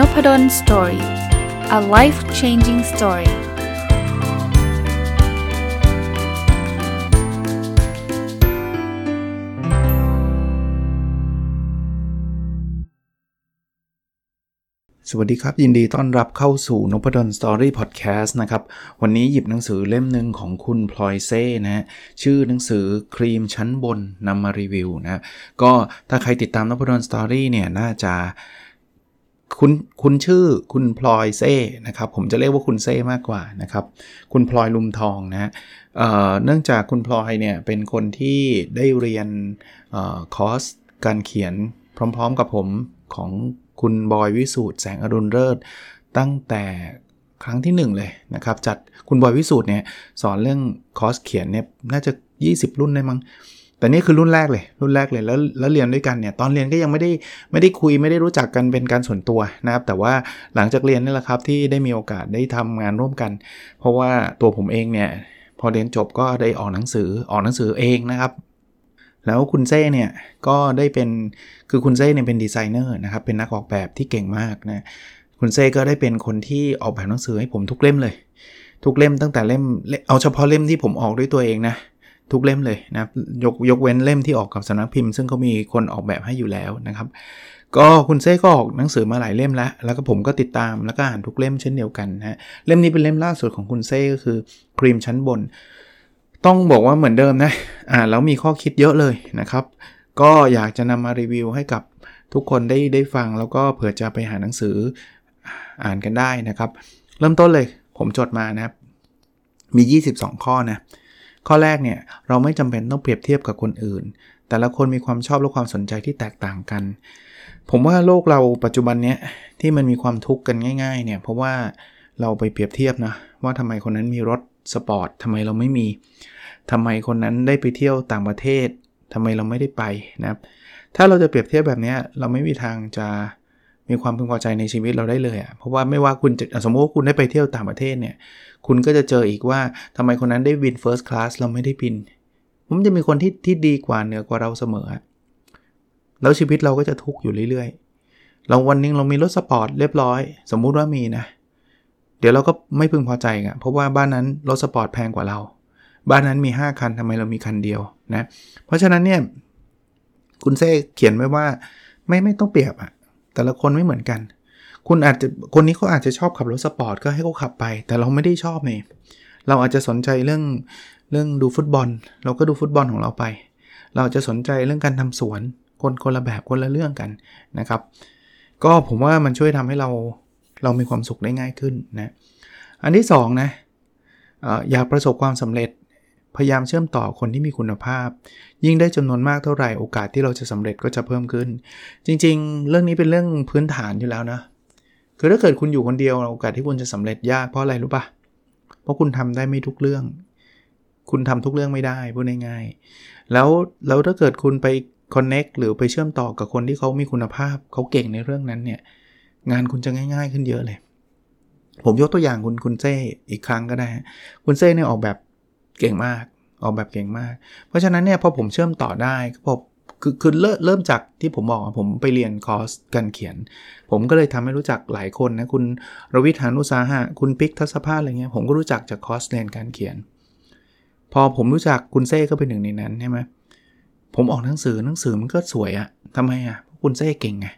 Nopadol Story a life changing story สวัสดีครับ ยินดีต้อนรับเข้าสู่นพดล Story พอดแคสต์นะครับ วันนี้หยิบหนังสือเล่มหนึ่งของคุณพลอยเซ่นะชื่อหนังสือครีมชั้นบนนำมารีวิวนะก็ถ้าใครติดตามนพดลสตอรี่เนี่ยน่าจะ คุณคุณชื่อคุณพลอยเซ่นะครับผมจะเรียกว่าคุณเซ่มากกว่านะครับ คุณพลอยลุมทองนะเเนื่องจากคุณพลอยเนี่ยเป็นคนที่ได้เรียนอคอร์สการเขียนพร้อมๆกับผมของคุณบอยวิสูตรแสงอรุณเลิศตั้งแต่ครั้งที่ 1 เลยนะครับ จัดคุณบอยวิสูตรเนี่ยสอนเรื่องคอร์สเขียนเนี่ยน่าจะ 20 รุ่นได้มั้ง แต่นี่คือรุ่นแรกเลย รุ่นแรกเลยแล้วแล้วเรียนด้วยกันเนี่ยตอนเรียนก็ยังไม่ได้ไม่ได้คุยไม่ได้รู้จักกันเป็นการส่วนตัวนะครับ แต่ว่าหลังจากเรียนนี่แหละครับที่ได้มีโอกาสได้ทำงานร่วมกัน เพราะว่าตัวผมเองเนี่ยพอเรียนจบก็ได้ออกหนังสือออกหนังสือเองนะครับแล้วคุณเซ่เนี่ยก็ได้เป็นคือคุณเซ่เนี่ยเป็นดีไซเนอร์นะครับเป็นนักออกแบบที่เก่งมากนะคุณเซ่ก็ได้เป็นคนที่ออกแบบหนังสือให้ผมทุกเล่มเลย ทุกเล่มตั้งแต่เล่มเอาเฉพาะเล่มที่ผมออกด้วยตัวเองนะ ทุกเล่มเลยนะยกยกเว้นเล่มที่ออกกับสำนักพิมพ์ ซึ่งเขามีคนออกแบบให้อยู่แล้วนะครับ ก็คุณเซ่ก็ออกหนังสือมาหลายเล่มแล้ว แล้วก็ผมก็ติดตามแล้วก็อ่านทุกเล่มเช่นเดียวกันนะเล่มนี้เป็นเล่มล่าสุดของคุณเซ่ก็คือครีมชั้นบน ต้องบอกว่าเหมือนเดิมนะอ่านแล้วมีข้อคิดเยอะเลยนะครับ ก็อยากจะนำมารีวิวให้กับทุกคนได้ได้ฟังแล้วก็เผื่อจะไปหาหนังสืออ่านกันได้นะครับ เริ่มต้นเลยผมจดมานะครับมี 22 ข้อนะ ข้อแรกเนี่ยเราไม่จำเป็นต้องเปรียบเทียบกับคนอื่น แต่ละคนมีความชอบและความสนใจที่แตกต่างกัน ผมว่าโลกเราปัจจุบันเนี้ยที่มันมีความทุกข์กันง่ายๆเนี่ยเพราะว่าเราไปเปรียบเทียบนะว่าทำไมคนนั้นมีรถสปอร์ตทำไมเราไม่มีทำไมคนนั้นได้ไปเที่ยวต่างประเทศทำไมเราไม่ได้ไปนะครับถ้าเราจะเปรียบเทียบแบบนี้เราไม่มีทางจะ มีความพึงพอใจในชีวิตเราได้เลยอะ่ะเพราะว่าไม่ว่าคุณจะสมมติว่าคุณได้ไปเที่ยวต่างประเทศเนี่ย คุณก็จะเจออีกว่าทำไมคนนั้นได้บิน First Class เราไม่ได้บินผมจะมีคนที่ที่ดีกว่าเหนือกว่าเราเสมอ แล้วชีวิตเราก็จะทุกข์อยู่เรื่อยๆ เราวันนึงเรามีรถสปอร์ตเรียบร้อย สมมุติว่ามีนะ เดี๋ยวเราก็ไม่พึงพอใจอะเพราะว่าบ้านนั้นรถสปอร์ตแพงกว่าเรา บ้านนั้นมี 5 คันทำไมเรามีคันเดียวนะ เพราะฉะนั้นเนี่ยคุณเซ่เขียนไว้ว่าไม่ไม่ต้องเปรียบอะ แต่ละคนไม่เหมือนกัน คุณอาจจะคนนี้เขาอาจจะชอบขับรถสปอร์ตก็ให้เขาขับไป แต่เราไม่ได้ชอบเนี่ยเราอาจจะสนใจเรื่องเรื่องดูฟุตบอล เราก็ดูฟุตบอลของเราไป เราจะสนใจเรื่องการทำสวนคนคนละแบบคนละเรื่องกันนะครับ ก็ผมว่ามันช่วยทำให้เราเรามีความสุขได้ง่ายขึ้นนะ อันที่2นะอยากประสบความสำเร็จ พยายามเชื่อมต่อคนที่มีคุณภาพ ยิ่งได้จำนวนมากเท่าไหร่โอกาสที่เราจะสำเร็จก็จะเพิ่มขึ้น จริง ๆ เรื่องนี้เป็นเรื่องพื้นฐานอยู่แล้วนะ คือถ้าเกิดคุณอยู่คนเดียวโอกาสที่คุณจะสำเร็จยากเพราะอะไรรู้ปะเพราะคุณทำได้ไม่ทุกเรื่อง คุณทำทุกเรื่องไม่ได้พูดง่ายๆแล้วแล้วถ้าเกิดคุณไปคอนเน็กหรือไปเชื่อมต่อกับคนที่เขามีคุณภาพเขาเก่งในเรื่องนั้นเนี่ยงานคุณจะง่าย ๆ ขึ้นเยอะเลย ผมยกตัวอย่างคุณคุณเซ่อีกครั้งก็ได้ คุณเซ่เนี่ยออกแบบ เก่งมาก ออกแบบเก่งมาก เพราะฉะนั้นเนี่ยพอผมเชื่อมต่อได้พอคือคือเริ่มเริ่มจากที่ผมบอกผมไปเรียนคอร์สการเขียน ผมก็เลยทำให้รู้จักหลายคนนะ คุณรวิธานุสาหะ คุณปิกทัศภาอะไรเงี้ยผมก็รู้จักจากคอร์สเรียนการเขียน พอผมรู้จักคุณเซ่ก็เป็นหนึ่งในนั้นใช่ไหมผมออกหนังสือหนังสือมันก็สวยอะทำไมอะคุณเซ่เก่งไง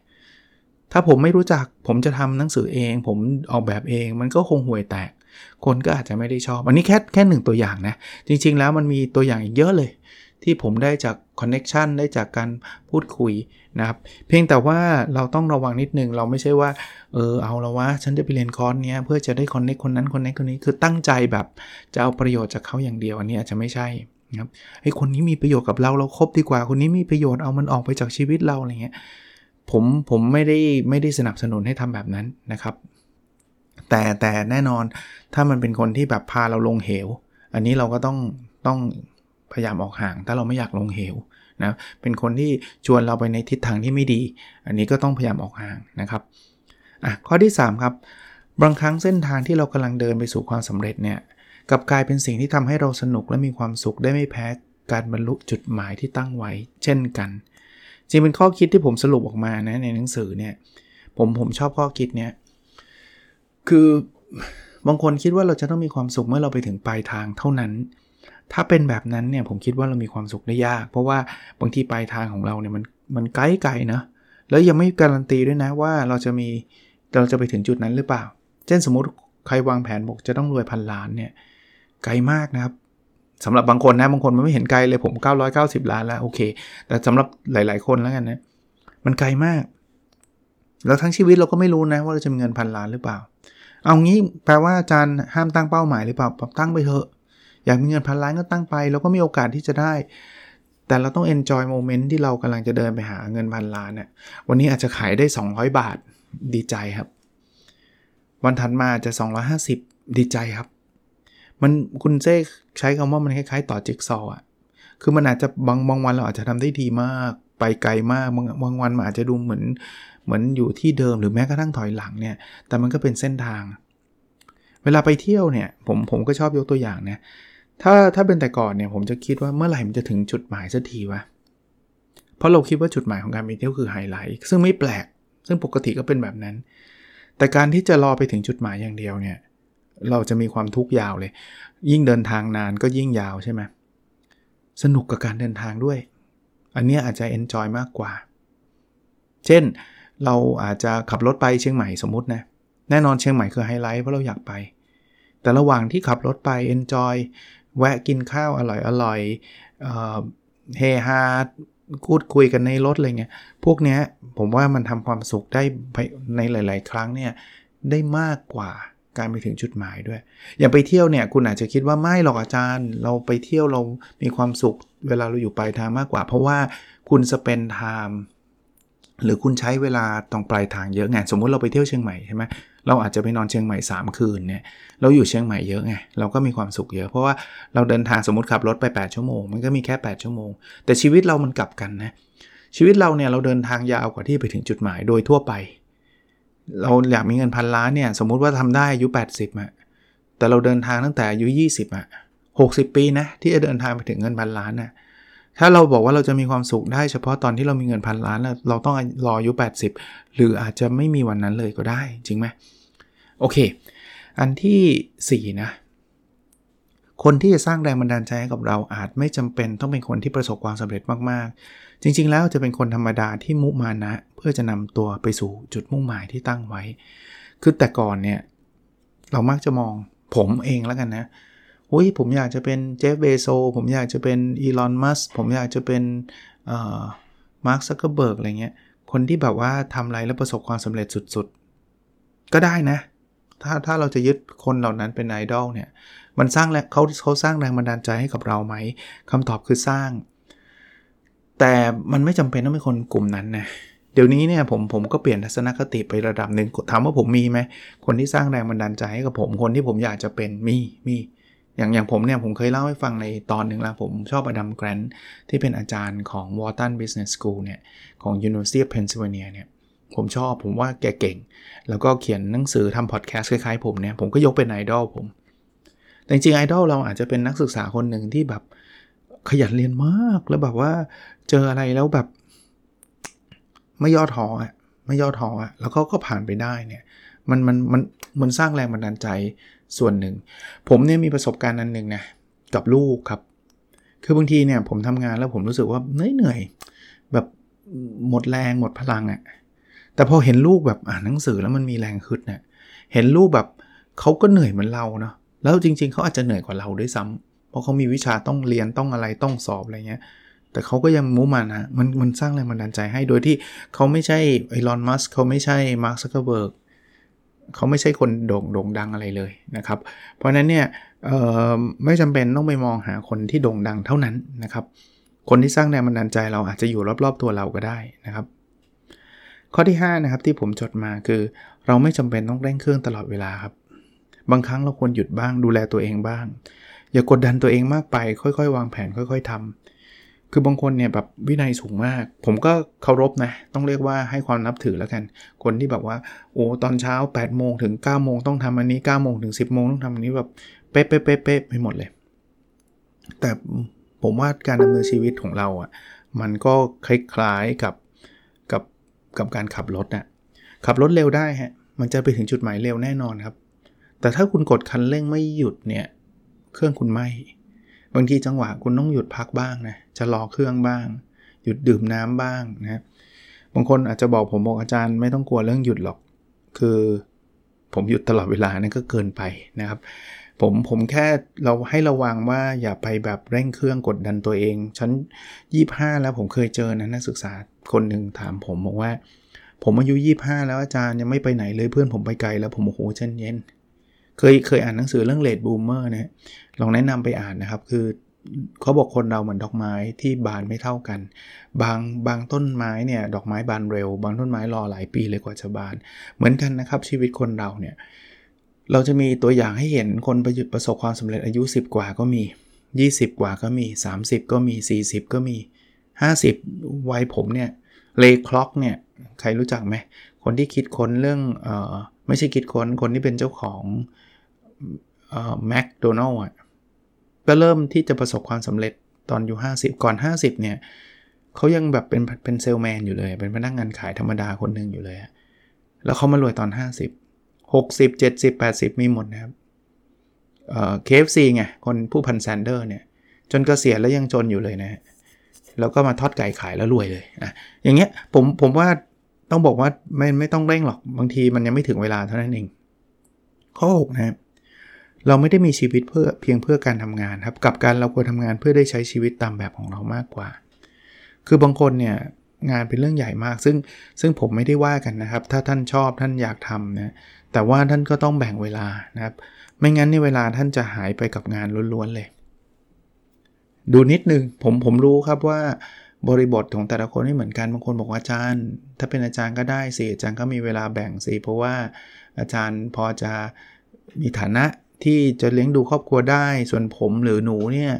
ถ้าผมไม่รู้จักผมจะทำหนังสือเอง ผมออกแบบเองมันก็คงห่วยแตก คนก็อาจจะไม่ได้ชอบ อันนี้แค่แค่หนึ่งตัวอย่างนะ จริง ๆ แล้วมันมีตัวอย่างอีกเยอะเลย ที่ผมได้จาก connection ได้จากการพูดคุยนะครับ เพียงแต่ว่าเราต้องระวังนิดนึง เราไม่ใช่ว่า เออเอาละวะ ฉันจะไปเรียนคอร์สเนี้ยเพื่อจะได้ connection คนนั้น connect คนนี้คือตั้งใจแบบจะเอาประโยชน์จากเขาอย่างเดียวอันนี้อาจจะไม่ใช่นะครับไอ้คนนี้มีประโยชน์กับเราเราครบดีกว่า คนนี้มีประโยชน์เอามันออกไปจากชีวิตเราอะไรเงี้ยผมผมไม่ได้ไม่ได้สนับสนุนให้ทำแบบนั้นนะครับ แต่แต่แน่นอนถ้ามันเป็นคนที่แบบพาเราลงเหว อันนี้เราก็ต้องต้องพยายามออกห่าง ถ้าเราไม่อยากลงเหวนะเป็นคนที่ชวนเราไปในทิศทางที่ไม่ดี อันนี้ก็ต้องพยายามออกห่างนะครับอะข้อที่ 3 ครับบางครั้งเส้นทางที่เรากำลังเดินไปสู่ความสำเร็จเนี่ยกับกลายเป็นสิ่งที่ทำให้เราสนุกและมีความสุขได้ไม่แพ้การบรรลุจุดหมายที่ตั้งไว้ เช่นกัน จริงเป็นข้อคิดที่ผมสรุปออกมานะในหนังสือเนี่ยผมผมชอบข้อคิดเนี้ย คือบางคนคิดว่าเราจะต้องมีความสุขเมื่อเราไปถึงปลายทางเท่านั้น ถ้าเป็นแบบนั้นเนี่ยผมคิดว่าเรามีความสุขได้ยาก เพราะว่าบางทีปลายทางของเราเนี่ยมันมันไกลไกลนะ แล้วยังไม่การันตีด้วยนะว่าเราจะมีเราจะไปถึงจุดนั้นหรือเปล่า เช่นสมมติใครวางแผนบอกจะต้องรวยพันล้านเนี่ยไกลมากนะครับสำหรับบางคนนะบางคนมันไม่เห็นไกลเลยผม 990 ล้านแล้วโอเค แต่สำหรับหลาย ๆ คนแล้วกันนะมันไกลมาก แล้วทั้งชีวิตเราก็ไม่รู้นะว่าเราจะมีเงินพันล้านหรือเปล่า เอางี้แปลว่าอาจารย์ห้ามตั้งเป้าหมายหรือเปล่าตั้งไปเถอะ อยากมีเงินพันล้านก็ตั้งไปแล้วก็มีโอกาสที่จะได้ แต่เราต้อง enjoy moment ที่เรากำลังจะเดินไปหาเงินพันล้านเนี่ยวันนี้อาจจะขายได้ 200 บาทดีใจครับ วันถัดมาจะ 250 ดีใจครับ มันคุณเจ้ใช้คำว่ามันคล้ายๆ ต่อจิ๊กซอว์อะคือมันอาจจะบางบางวันเราอาจจะทำได้ดีมาก ไปไกลมากบางบางวันมันอาจจะดูเหมือน เหมือนอยู่ที่เดิมหรือแม้กระทั่งถอยหลังเนี่ย แต่มันก็เป็นเส้นทาง เวลาไปเที่ยวเนี่ยผมผมก็ชอบยกตัวอย่างนะถ้าถ้าเป็นแต่ก่อนเนี่ยผมจะคิดว่าเมื่อไหร่มันจะถึงจุดหมายสักทีวะเพราะเราคิดว่าจุดหมายของการไปเที่ยวคือไฮไลท์ซึ่งไม่แปลก ซึ่งปกติก็เป็นแบบนั้น แต่การที่จะรอไปถึงจุดหมายอย่างเดียวเนี่ยเราจะมีความทุกข์ยาวเลย ยิ่งเดินทางนานก็ยิ่งยาวใช่ไหมสนุกกับการเดินทางด้วย อันนี้อาจจะ enjoy มากกว่า เช่น เราอาจจะขับรถไปเชียงใหม่สมมตินะ แน่นอนเชียงใหม่คือไฮไลท์เพราะเราอยากไป แต่ระหว่างที่ขับรถไป enjoyแวะกินข้าวอร่อยอร่อยเฮฮาพูดคุยกันในรถอะไรเงี้ย พวกเนี้ยผมว่ามันทำความสุขได้ในหลาย ๆ ครั้งเนี่ยได้มากกว่าการไปถึงจุดหมายด้วย อย่างไปเที่ยวเนี่ยคุณอาจจะคิดว่าไม่หรอกอาจารย์ เราไปเที่ยวเรามีความสุขเวลาเราอยู่ปลายทางมากกว่า เพราะว่าคุณสเปนไทม์ หรือคุณใช้เวลาตรงปลายทางเยอะไงสมมุติเราไปเที่ยวเชียงใหม่ใช่ไหมเราอาจจะไปนอนเชียงใหม่ 3 คืนเนี่ยเราอยู่เชียงใหม่เยอะไงเราก็มีความสุขเยอะ เพราะว่าเราเดินทางสมมติขับรถไป 8 ชั่วโมง มันก็มีแค่ 8 ชั่วโมง แต่ชีวิตเรามันกลับกันนะชีวิตเราเนี่ยเราเดินทางยาวกว่าที่ไปถึงจุดหมายโดยทั่วไป เราอยากมีเงินพันล้านเนี่ยสมมุติว่าทำได้อายุ 80อะแต่เราเดินทางตั้งแต่อายุ 20อะ60 ปีนะที่จะเดินทางไปถึงเงินพันล้านนะ ถ้าเราบอกว่าเราจะมีความสุขได้เฉพาะตอนที่เรามีเงินพันล้านแล้วเราต้องรออายุ 80 หรืออาจจะไม่มีวันนั้นเลยก็ได้จริงไหมโอเค อันที่ 4 นะ คนที่จะสร้างแรงบันดาลใจให้กับเราอาจไม่จำเป็นต้องเป็นคนที่ประสบความสำเร็จมากๆ จริง ๆ แล้วจะเป็นคนธรรมดาที่มุมานะ เพื่อจะนำตัวไปสู่จุดมุ่งหมายที่ตั้งไว้ คือแต่ก่อนเนี่ย เรามักจะมองผมเองแล้วกันนะ อุ้ยผมอยากจะเป็นเจฟเบโซผมอยากจะเป็นอีลอนมัสผมอยากจะเป็นมาร์คซักเกอร์เบิร์กอะไรเงี้ยคนที่แบบว่าทำอะไรแล้วประสบความสำเร็จสุดๆ ก็ได้นะ ถ้าถ้าเราจะยึดคนเหล่านั้นเป็นไอดอลเนี่ย มันสร้างแรงเขาเขาสร้างแรงบันดาลใจให้กับเราไหมคำตอบคือสร้าง แต่มันไม่จำเป็นต้องเป็นคนกลุ่มนั้นนะเดี๋ยวนี้เนี่ยผมผมก็เปลี่ยนทัศนคติไประดับหนึ่งถามว่าผมมีไหมคนที่สร้างแรงบันดาลใจให้กับผมคนที่ผมอยากจะเป็นมีมี อย่างอย่างผมเนี่ยผมเคยเล่าให้ฟังในตอนหนึ่งแล้ว ผมชอบ Adam Grant ที่เป็นอาจารย์ของ Wharton Business School เนี่ย ของ University of Pennsylvania เนี่ย ผมชอบผมว่าแกเก่ง แล้วก็เขียนหนังสือทำพอดแคสต์คล้ายๆผมเนี่ย ผมก็ยกเป็นไอดอลผมแต่จริงไอดอลเราอาจจะเป็นนักศึกษาคนหนึ่งที่แบบขยันเรียนมากแล้วแบบว่าเจออะไรแล้วแบบไม่ย่อท้ออะไม่ย่อท้ออะแล้วเขาก็ผ่านไปได้เนี่ยมันมันมันมันสร้างแรงบันดาลใจ ส่วนหนึ่ง ผมเนี่ยมีประสบการณ์อันหนึ่งนะกับลูกครับ คือบางทีเนี่ยผมทำงานแล้วผมรู้สึกว่าเหนื่อยเหนื่อยแบบหมดแรงหมดพลังอะ่ะแต่พอเห็นลูกแบบอ่านหนังสือแล้วมันมีแรงขึ้นเนะี่ยเห็นลูกแบบเขาก็เหนื่อยเหมือนเราเนาะแล้วจริง ๆเขาอาจจะเหนื่อยกว่าเราด้วยซ้ำเพราะเขามีวิชาต้องเรียนต้องอะไรต้องสอบอะไรเงี้ยแต่เขาก็ยังมุ่มันนะมันมันสร้างแรงบันดาลใจให้โดยที่เขาไม่ใช่ไอรอนมัสเขาไม่ใช่Mark Zuckerberg เขาไม่ใช่คนโด่งโด่งดังอะไรเลยนะครับ เพราะนั้นเนี่ยไม่จำเป็นต้องไปมองหาคนที่โด่งดังเท่านั้นนะครับ คนที่สร้างแรงบันดาลใจเราอาจจะอยู่รอบๆตัวเราก็ได้นะครับ ข้อที่5นะครับที่ผมจดมาคือ เราไม่จำเป็นต้องเร่งเครื่องตลอดเวลาครับ บางครั้งเราควรหยุดบ้างดูแลตัวเองบ้าง อย่ากดดันตัวเองมากไป ค่อยๆ วางแผนค่อย ๆทำ คือบางคนเนี่ยแบบวินัยสูงมาก ผมก็เคารพนะ ต้องเรียกว่าให้ความนับถือแล้วกัน คนที่แบบว่าโอ้ตอนเช้า8โมงถึง9โมงต้องทำอันนี้9โมงถึง 10โมงต้องทำอันนี้แบบเป๊ะเป๊ะเป๊ะเป๊ะไปหมดเลย แต่ผมว่าการดำเนินชีวิตของเราอะ่ะมันก็คล้ายๆกับกับการขับรถนะ่ะขับรถเร็วได้ฮะมันจะไปถึงจุดหมายเร็วแน่นอนครับ แต่ถ้าคุณกดคันเร่งไม่หยุดเนี่ยเครื่องคุณไหม บางทีจังหวะคุณต้องหยุดพักบ้างนะจะรอเครื่องบ้าง หยุดดื่มน้ำบ้างนะบางคนอาจจะบอกผมบอกอาจารย์ไม่ต้องกลัวเรื่องหยุดหรอก คือผมหยุดตลอดเวลานั่นก็เกินไปนะครับ ผมผมแค่เราให้ระวังว่าอย่าไปแบบเร่งเครื่องกดดันตัวเองฉัน25 แล้วผมเคยเจอนะนักศึกษาคนหนึ่งถามผมบอกว่า ผมอายุ 25 แล้วอาจารย์ยังไม่ไปไหนเลยเพื่อนผมไปไกลแล้วผมโอ้โหเช่นเย็น เคยเคยอ่านหนังสือเรื่อง Late Bloomers นะลองแนะนำไปอ่านนะครับ คือเขาบอกคนเราเหมือนดอกไม้ที่บานไม่เท่ากัน บางบางต้นไม้เนี่ยดอกไม้บานเร็ว บางต้นไม้รอหลายปีเลยกว่าจะบาน เหมือนกันนะครับ ชีวิตคนเราเนี่ยเราจะมีตัวอย่างให้เห็นคนประยุทธ์ประสบความสำเร็จอายุ 10 กว่าก็มี 20 กว่าก็มี 30 ก็มี 40 ก็มี 50 วัยผมเนี่ย Ray Kroc เนี่ยใครรู้จักไหมคนที่คิดค้นเรื่องเออไม่ใช่คิดค้นคนที่เป็นเจ้าของ แมคโดนัลล์อะก็เริ่มที่จะประสบความสำเร็จตอนอยู่ 50 ก่อน 50 เนี่ยเขายังแบบเป็นเป็นเซลแมนอยู่เลย เป็นพนักงงานขายธรรมดาคนหนึ่งอยู่เลย แล้วเขามารวยตอน 50 60 70 80 มีหมดนะครับเอ่อ KFC ไง คนผู้พันแซนเดอร์เนี่ย จนกเกษียณแล้วยังจนอยู่เลยนะ แล้วก็มาทอดไก่ขายแล้วรวยเลยอะอย่างเงี้ยผมผมว่าต้องบอกว่าไม่ไม่ต้องเร่งหรอก บางทีมันยังไม่ถึงเวลาเท่านั้นเอง ข้อ 6 นะครับ เราไม่ได้มีชีวิตเพื่อเพียงเพื่อการทำงานครับกับการเราควรทำงานเพื่อได้ใช้ชีวิตตามแบบของเรามากกว่า คือบางคนเนี่ยงานเป็นเรื่องใหญ่มาก ซึ่งซึ่งผมไม่ได้ว่ากันนะครับ ถ้าท่านชอบท่านอยากทำนะแต่ว่าท่านก็ต้องแบ่งเวลานะครับ ไม่งั้นในเวลาท่านจะหายไปกับงานล้วนๆเลย ดูนิดนึงผมผมรู้ครับว่าบริบทของแต่ละคนไม่เหมือนกันบางคนบอกว่าอาจารย์ ถ้าเป็นอาจารย์ก็ได้สิอาจารย์ก็มีเวลาแบ่งสิเพราะว่าอาจารย์พอจะมีฐานะ ที่จะเลี้ยงดูครอบครัวได้ ส่วนผมหรือหนูเนี่ย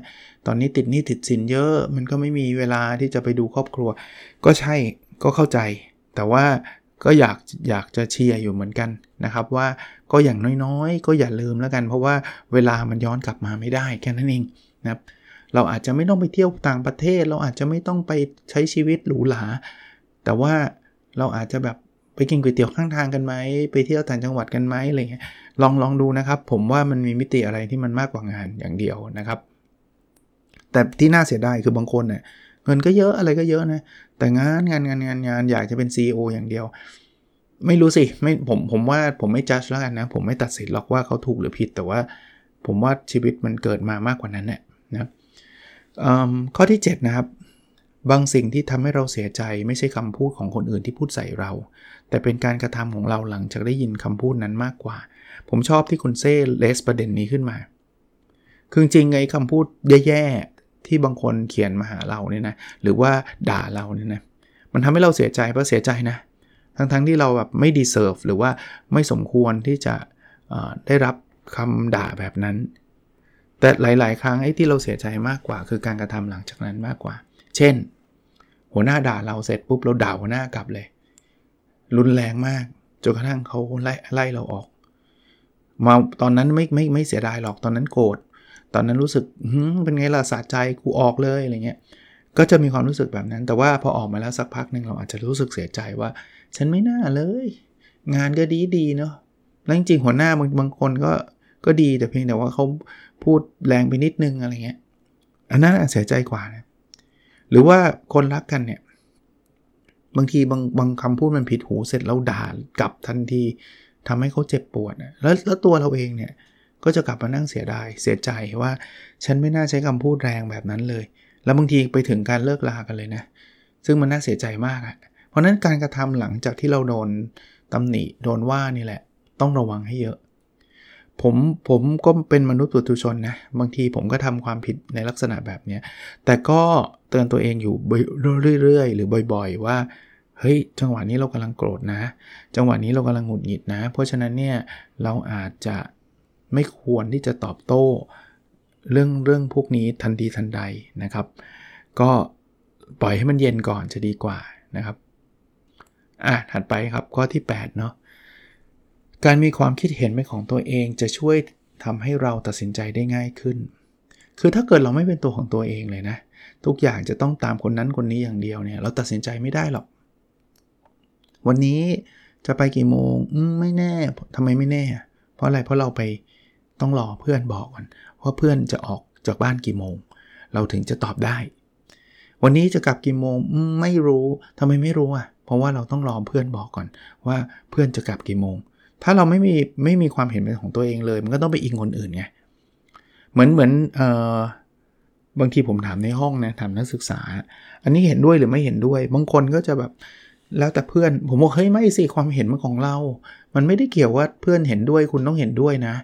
ตอนนี้ติดหนี้ติดสินเยอะ มันก็ไม่มีเวลาที่จะไปดูครอบครัว ก็ใช่ก็เข้าใจ แต่ว่าก็อยากอยากจะเชียร์อยู่เหมือนกันนะครับ ว่าก็อย่างน้อยๆ ก็อย่าลืมแล้วกัน เพราะว่าเวลามันย้อนกลับมาไม่ได้แค่นั้นเองนะครับเราอาจจะไม่ต้องไปเที่ยวต่างประเทศ เราอาจจะไม่ต้องไปใช้ชีวิตหรูหราแต่ว่าเราอาจจะแบบ ไปกินก๋วยเตี๋ยวข้างทางกันไหมไปเที่ยวต่างจังหวัดกันไหมอะไรเงี้ยลองลองดูนะครับ ผมว่ามันมีมิติอะไรที่มันมากกว่างานอย่างเดียวนะครับ แต่ที่น่าเสียดายคือบางคนเนี่ยเงินก็เยอะอะไรก็เยอะนะแต่งานงานงานงานงานอยากจะเป็น CEO อย่างเดียว ไม่รู้สิไม่ผมผมว่าผมไม่จัดแล้วกันนะ ผมไม่ตัดสินหรอกว่าเขาถูกหรือผิด แต่ว่าผมว่าชีวิตมันเกิดมามากกว่านั้นแหละนะข้อที่ 7 นะครับ บางสิ่งที่ทำให้เราเสียใจไม่ใช่คำพูดของคนอื่นที่พูดใส่เรา แต่เป็นการกระทำของเราหลังจากได้ยินคำพูดนั้นมากกว่า ผมชอบที่คุณเซ่เลสประเด็นนี้ขึ้นมา คือจริงไงคำพูดแย่ๆที่บางคนเขียนมาหาเราเนี่ยนะ หรือว่าด่าเราเนี่ยนะ มันทำให้เราเสียใจเพราะเสียใจนะ ทั้งๆทที่เราแบบไม่ดีเซิร์ฟหรือว่าไม่สมควรที่จะได้รับคำด่าแบบนั้น แต่หลาย ๆ ครั้งไอ้ที่เราเสียใจมากกว่า คือการกระทำหลังจากนั้นมากกว่า เช่น หัวหน้าด่าเราเสร็จปุ๊บเราด่าหัวหน้ากลับเลย รุนแรงมากจนกระทั่งเขาไล่ไล่เราออก มาตอนนั้นไม่ไม่ไม่เสียดายหรอกตอนนั้นโกรธตอนนั้นรู้สึกเป็นไงล่ะสะใจกูออกเลยอะไรเงี้ยก็จะมีความรู้สึกแบบนั้น แต่ว่าพอออกมาแล้วสักพักหนึ่งเราอาจจะรู้สึกเสียใจว่า ฉันไม่น่าเลย งานก็ดีดีเนาะแล้วจริงๆหัวหน้าบางบางคนก็ก็ดีแต่เพียงแต่ว่าเขาพูดแรงไปนิดนึงอะไรเงี้ยอันนั้นเสียใจกว่านะ หรือว่าคนรักกันเนี่ย บางทีบางบางคำพูดมันผิดหูเสร็จแล้วด่ากลับทันทีทำให้เขาเจ็บปวดนะแล้วแล้วตัวเราเองเนี่ยก็จะกลับมานั่งเสียดายเสียใจว่า ฉันไม่น่าใช้คำพูดแรงแบบนั้นเลย แล้วบางทีไปถึงการเลิกลากันเลยนะ ซึ่งมันน่าเสียใจมากอะ่ะ เพราะนั้นการกระทำหลังจากที่เราโดนตำหนิโดนว่านี่แหละ ต้องระวังให้เยอะ ผมผมก็เป็นมนุษย์ปุถุชนนะบางทีผมก็ทำความผิดในลักษณะแบบนี้แต่ก็เตือนตัวเองอยู่เรื่อยๆ หรือบ่อย ๆ ว่าเฮ้ยจังหวะนี้เรากำลังโกรธนะ จังหวะนี้เรากำลังหงุดหงิดนะ เพราะฉะนั้นเนี่ยเราอาจจะไม่ควรที่จะตอบโต้เรื่องเรื่องพวกนี้ทันทีทันใดนะครับ ก็ปล่อยให้มันเย็นก่อนจะดีกว่านะครับอะถัดไปครับข้อที่ 8 เนาะ การมีความคิดเห็นเป็นของตัวเองจะช่วยทำให้เราตัดสินใจได้ง่ายขึ้น คือถ้าเกิดเราไม่เป็นตัวของตัวเองเลยนะ ทุกอย่างจะต้องตามคนนั้นคนนี้อย่างเดียวเนี่ย เราตัดสินใจไม่ได้หรอก วันนี้จะไปกี่โมง อืมไม่แน่ทำไมไม่แน่ เพราะอะไร เพราะเราไปต้องรอเพื่อนบอกก่อนว่าเพื่อนจะออกจากบ้านกี่โมง เราถึงจะตอบได้ วันนี้จะกลับกี่โมง อืมไม่รู้ทำไมไม่รู้อะ เพราะว่าเราต้องรอเพื่อนบอกก่อนว่าเพื่อนจะกลับกี่โมง ถ้าเราไม่มีไม่มีความเห็นเป็นของตัวเองเลย มันก็ต้องไปอิงคนอื่นไง เหมือนเหมือนเอ่อบางทีผมถามในห้องนะถามนักศึกษา อันนี้เห็นด้วยหรือไม่เห็นด้วย บางคนก็จะแบบแล้วแต่เพื่อนผมบอกเฮ้ยไม่สิความเห็นมันของเรา มันไม่ได้เกี่ยวว่าเพื่อนเห็นด้วยคุณต้องเห็นด้วยนะ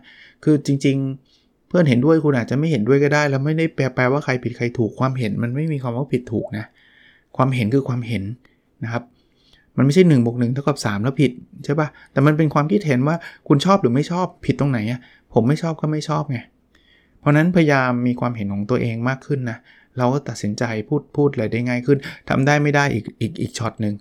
คือจริง ๆ เพื่อนเห็นด้วยคุณอาจจะไม่เห็นด้วยก็ได้ แล้วไม่ได้แปลแปลว่าใครผิดใครถูกความเห็น มันไม่มีคำว่าผิดถูกนะ ความเห็นคือความเห็นนะครับ มันไม่ใช่1นบวกหเท่ากับ3แล้วผิดใช่ปะ่ะ แต่มันเป็นความคิดเห็นว่าคุณชอบหรือไม่ชอบผิดตรงไหนอะ่ะผมไม่ชอบก็ไม่ชอบไง เพราะนั้นพยายามมีความเห็นของตัวเองมากขึ้นนะ เราก็ตัดสินใจพูดพูดอะไรได้ง่ายขึ้นทำได้ไม่ได้อีกอีกอีกช็อตหนึ่ง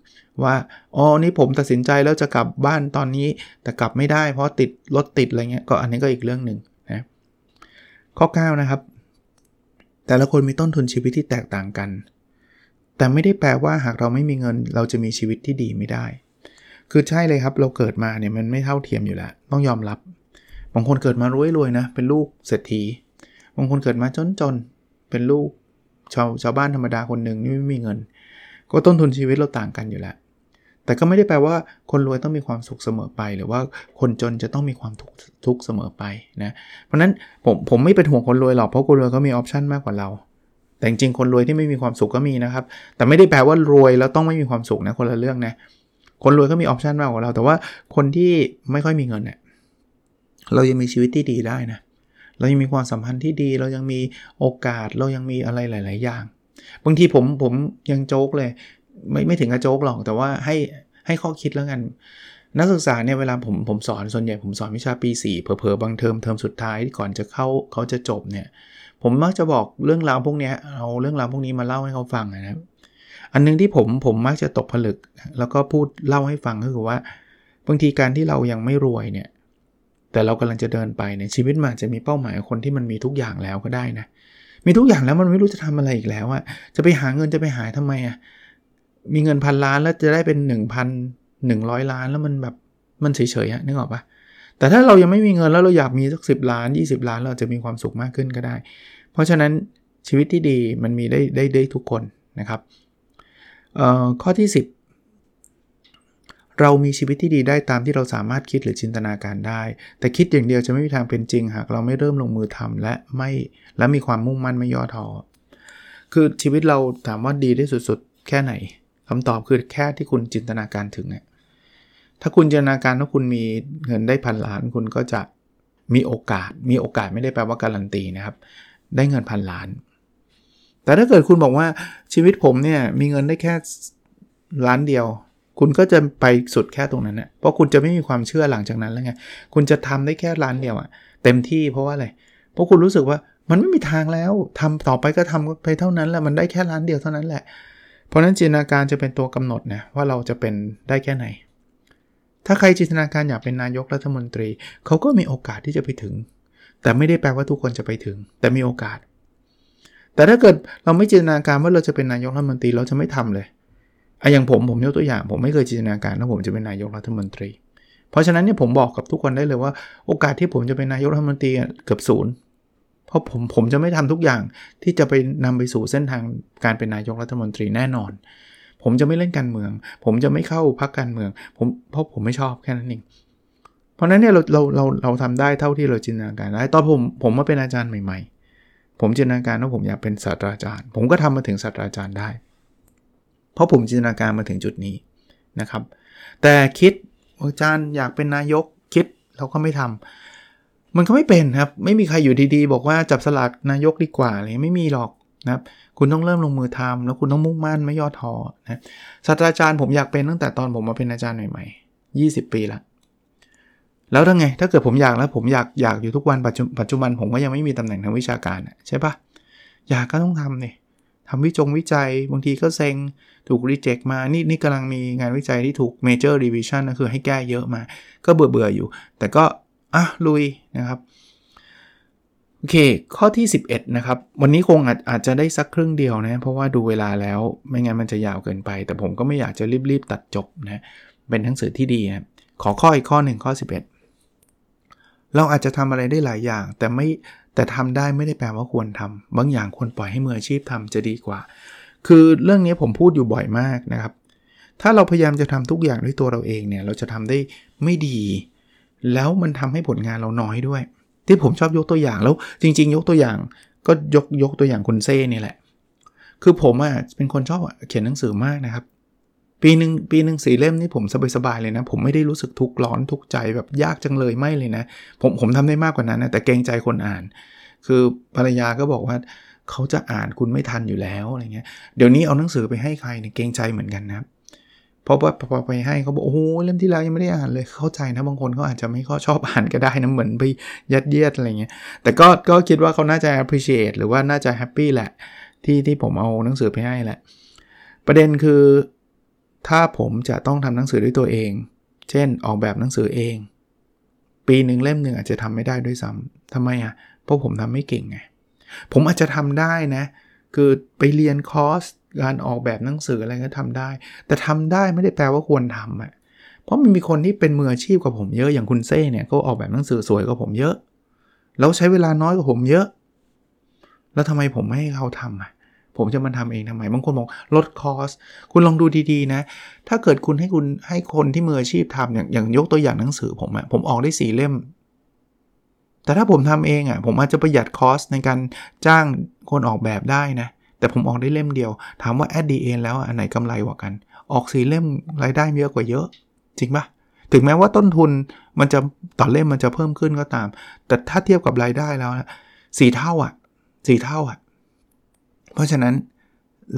ว่า อ๋อ นี่ผมตัดสินใจแล้วจะกลับบ้านตอนนี้ แต่กลับไม่ได้เพราะติดรถติดอะไรเงี้ย ก็อันนี้ก็อีกเรื่องหนึ่งนะ ข้อ 9 นะครับ แต่ละคนมีต้นทุนชีวิตที่แตกต่างกัน แต่ไม่ได้แปลว่าหากเราไม่มีเงิน เราจะมีชีวิตที่ดีไม่ได้ คือใช่เลยครับเราเกิดมาเนี่ยมันไม่เท่าเทียมอยู่แล้ว ต้องยอมรับบางคนเกิดมารวยรวยนะ เป็นลูกเศรษฐีบางคนเกิดมาจนจนเป็นลูกชาวชาวบ้านธรรมดาคนหนึ่งนี่ไม่มีเงิน ก็ต้นทุนชีวิตเราต่างกันอยู่แล้ว แต่ก็ไม่ได้แปลว่าคนรวยต้องมีความสุขเสมอไป หรือว่าคนจนจะต้องมีความทุกข์ทุกเสมอไปนะเพราะนั้นผมผมไม่เป็นห่วงคนรวยหรอกเพราะคนรวยก็มีออปชันมากกว่าเรา แต่จริงคนรวยที่ไม่มีความสุขก็มีนะครับ แต่ไม่ได้แปลว่ารวยแล้วต้องไม่มีความสุขนะคนละเรื่องนะ คนรวยก็มี option มากกว่าเรา แต่ว่าคนที่ไม่ค่อยมีเงินเนี่ยเรายังมีชีวิตที่ดีได้นะ เรายังมีความสัมพันธ์ที่ดี เรายังมีโอกาส เรายังมีอะไรหลาย ๆ อย่าง บางทีผมผมยังโจกเลย ไม่ไม่ถึงกับโจกหรอก แต่ว่าให้ให้ข้อคิดแล้วกัน นักศึกษาเนี่ยเวลาผมผมสอนส่วนใหญ่ผมสอนวิชาปี 4 เผลอๆบางเทอมเทอมสุดท้ายก่อนจะเข้าเขาจะจบเนี่ย ผมมักจะบอกเรื่องราวพวกนี้เอาเรื่องราวพวกนี้มาเล่าให้เขาฟังนะครับอันนึงที่ผมผมมักจะตกผลึก แล้วก็พูดเล่าให้ฟังก็คือว่าบางทีการที่เรายังไม่รวยเนี่ยแต่เรากำลังจะเดินไปเนี่ยชีวิตมันจะมีเป้าหมายคนที่มันมีทุกอย่างแล้วก็ได้นะมีทุกอย่างแล้วมันไม่รู้จะทำอะไรอีกแล้วอะจะไปหาเงินจะไปหาทำไมอะมีเงินพันล้านแล้วจะได้เป็น 1 1 0 0 ล้านแล้วมันแบบมันเฉยๆอะนึกออกปะ แต่ถ้าเรายังไม่มีเงินแล้วเราอยากมีสักสิล้าน 20 ล้านเราจะมีความสุขมากขึ้นก็ได้ เพราะฉะนั้นชีวิตที่ดีมันมีได้ได้ได้ทุกคนนะครับข้อที่ 10 เรามีชีวิตที่ดีได้ตามที่เราสามารถคิดหรือจินตนาการได้ แต่คิดอย่างเดียวจะไม่มีทางเป็นจริง หากเราไม่เริ่มลงมือทำและไม่และมีความมุ่งมั่นไม่ย่อท้อคือชีวิตเราถามว่าดีได้สุดๆ แค่ไหนคำตอบคือแค่ที่คุณจินตนาการถึงเนี่ย ถ้าคุณจินตนาการว่าคุณมีเงินได้พันล้าน คุณก็จะมีโอกาส มีโอกาสไม่ได้แปลว่าการันตีนะครับ ได้เงินพันล้าน แต่ถ้าเกิดคุณบอกว่าชีวิตผมเนี่ยมีเงินได้แค่ล้านเดียว คุณก็จะไปสุดแค่ตรงนั้นนะเพราะคุณจะไม่มีความเชื่อหลังจากนั้นแล้วไง คุณจะทำได้แค่ร้านเดียวอะเต็มที่เพราะว่าอะไร เพราะคุณรู้สึกว่ามันไม่มีทางแล้วทำต่อไปก็ทำไปเท่านั้นแหละมันได้แค่ร้านเดียวเท่านั้นแหละ เพราะนั้นจินตนาการจะเป็นตัวกำหนดนะว่าเราจะเป็นได้แค่ไหน ถ้าใครจินตนาการอยากเป็นนายกรัฐมนตรี เขาก็มีโอกาสที่จะไปถึง แต่ไม่ได้แปลว่าทุกคนจะไปถึง แต่มีโอกาส แต่ถ้าเกิดเราไม่จินตนาการว่าเราจะเป็นนายกรัฐมนตรีเราจะไม่ทำเลยอะอย่างผมผมยกตัวอย่าง ผมไม่เคยจินตนาการว่าผมจะเป็นนายกรัฐมนตรี เพราะฉะนั้นเนี่ยผมบอกกับทุกคนได้เลยว่า โอกาสที่ผมจะเป็นนายกรัฐมนตรีเกือบศูนย์เพราะผมผมจะไม่ทำทุกอย่างที่จะไปนำไปสู่เส้นทางการเป็นนายกรัฐมนตรีแน่นอน ผมจะไม่เล่นการเมือง ผมจะไม่เข้าพักการเมือง ผมเพราะผมไม่ชอบแค่นั้นเองเพราะนั้นเนี่ยเราเราเราเราทำได้เท่าที่เราจินตนาการได้ตอนผมผมมาเป็นอาจารย์ใหม่ ๆ ผมจินตนาการว่าผมอยากเป็นศาสตราจารย์ ผมก็ทำมาถึงศาสตราจารย์ได้ เพราะผมจินตนาการมาถึงจุดนี้นะครับ แต่คิดอาจารย์อยากเป็นนายกคิดเราก็ไม่ทำมันก็ไม่เป็นครับ ไม่มีใครอยู่ดีๆ บอกว่าจับสลากนายกดีกว่าอะไรไม่มีหรอกนะครับ คุณต้องเริ่มลงมือทำแล้วคุณต้องมุ่งมั่นไม่ย่อท้อนะศาสตราจารย์ผมอยากเป็นตั้งแต่ตอนผมมาเป็นอาจารย์ใหม่ๆ20 ปีละแล้วทั้งไง ถ้าเกิดผมอยากแล้วผมอยากอยากอยู่ทุกวันปัจจุบันผมก็ยังไม่มีตำแหน่งทางวิชาการใช่ปะอยากก็ต้องทำเนี่ยทำวิจงวิจัยบางทีก็เซ็งถูกรีเจ็คมานี่นี่กำลังมีงานวิจัยที่ถูก major revision นะคือให้แก้เยอะมา ก็เบื่อเบื่ออยู่ แต่ก็อะลุยนะครับ โอเค ข้อที่ 11 นะครับ วันนี้คงอาจอาจจะได้สักครึ่งเดียวนะ เพราะว่าดูเวลาแล้วไม่งั้นมันจะยาวเกินไป แต่ผมก็ไม่อยากจะรีบๆ ตัดจบนะ เป็นหนังสือที่ดีครับขอข้ออีกข้อหนึ่งข้อ 11 เราอาจจะทำอะไรได้หลายอย่าง แต่ไม่แต่ทำได้ไม่ได้แปลว่าควรทำบางอย่างควรปล่อยให้มืออาชีพทำจะดีกว่า คือเรื่องนี้ผมพูดอยู่บ่อยมากนะครับ ถ้าเราพยายามจะทำทุกอย่างด้วยตัวเราเองเนี่ยเราจะทำได้ไม่ดี แล้วมันทำให้ผลงานเราน้อยด้วย ที่ผมชอบยกตัวอย่างแล้วจริง ๆ ยกตัวอย่างก็ยกยกตัวอย่างคุณเซ่นี่แหละ คือผมอะเป็นคนชอบเขียนหนังสือมากนะครับ ปีหนึ่งปีหนึ่งสี่เล่มนี่ผมสบายๆเลยนะ ผมไม่ได้รู้สึกทุกข์ร้อนทุกข์ใจแบบยากจังเลยไม่เลยนะ ผมผมทำได้มากกว่านั้นนะแต่เกรงใจคนอ่าน คือภรรยาก็บอกว่าเขาจะอ่านคุณไม่ทันอยู่แล้วอะไรเงี้ยเดี๋ยวนี้เอาหนังสือไปให้ใครเนี่ยเกรงใจเหมือนกันนะครับ พราะว่าพอไปให้เขาบอกโอ้โหเล่มที่แล้วยังไม่ได้อ่านเลยเข้าใจนะบางคนเขาอาจจะไม่ข้อชอบอ่านก็ได้นะเหมือนไปยัดเยียดอะไรเงี้ยแต่ก็ก็คิดว่าเขาน่าจะ appreciate หรือว่าน่าจะ happy แหละที่ที่ผมเอาหนังสือไปให้แหละ ประเด็นคือ ถ้าผมจะต้องทำหนังสือด้วยตัวเอง เช่นออกแบบหนังสือเอง ปีหนึ่งเล่มหนึ่งอาจจะทำไม่ได้ด้วยซ้ำทำไมอะเพราะผมทำไม่เก่งไงผมอาจจะทำได้นะ คือไปเรียนคอร์ส การออกแบบหนังสืออะไรก็ทำได้ แต่ทำได้ไม่ได้แปลว่าควรทำอะเพราะมันมีคนที่เป็นมืออาชีพกว่าผมเยอะอย่างคุณเซ่เนี่ยเขาออกแบบหนังสือสวยกว่าผมเยอะ แล้วใช้เวลาน้อยกว่าผมเยอะ แล้วทำไมผมไม่ให้เขาทำอะผมจะมาทำเองทำไมบางคนบอกลดคอส คุณลองดูดีๆนะ ถ้าเกิดคุณให้คุณให้คนที่มืออาชีพทำอย่างอย่างยกตัวอย่างหนังสือผมอะผมออกได้สี่เล่ม แต่ถ้าผมทำเองอะผมอาจจะประหยัดคอสในการจ้างคนออกแบบได้นะ แต่ผมออกได้เล่มเดียว ถามว่า at the end แล้วอันไหนกำไรกว่ากัน ออกสีเล่มรายได้เยอะกว่าเยอะ จริงปะถึงแม้ว่าต้นทุนมันจะต่อเล่มมันจะเพิ่มขึ้นก็ตาม แต่ถ้าเทียบกับรายได้แล้วสี่เท่าอะสี่เท่าอะ เพราะฉะนั้น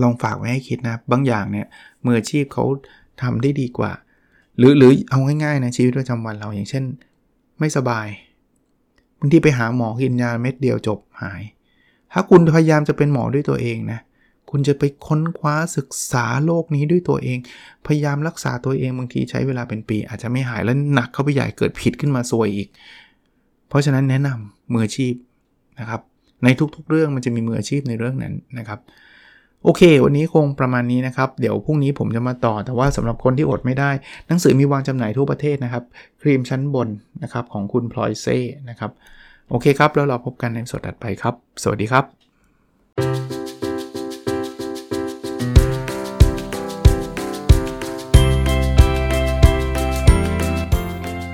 ลองฝากไว้ให้คิดนะ บางอย่างเนี่ยมืออาชีพเขาทำได้ดีกว่า หรือหรือเอาง่ายๆนะชีวิตประจำวันเราอย่างเช่น ไม่สบายบางทีไปหาหมอกินยาเม็ดเดียวจบหาย ถ้าคุณพยายามจะเป็นหมอด้วยตัวเองนะ คุณจะไปค้นคว้าศึกษาโลกนี้ด้วยตัวเอง พยายามรักษาตัวเองบางทีใช้เวลาเป็นปี อาจจะไม่หายแล้วหนักเข้าไปใหญ่เกิดผิดขึ้นมาซวยอีก เพราะฉะนั้นแนะนำมืออาชีพนะครับ ในทุกๆเรื่องมันจะมีมืออาชีพในเรื่องนั้นนะครับโอเค วันนี้คงประมาณนี้นะครับ เดี๋ยวพรุ่งนี้ผมจะมาต่อ แต่ว่าสำหรับคนที่อดไม่ได้ หนังสือมีวางจำหน่ายทั่วประเทศนะครับ ครีมชั้นบนนะครับของคุณพลอยเซ่นะครับ โอเคครับ แล้วเราพบกันในสดถัดไปครับ สวัสดีครับ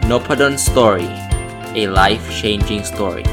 n o p a d o n Story a life changing story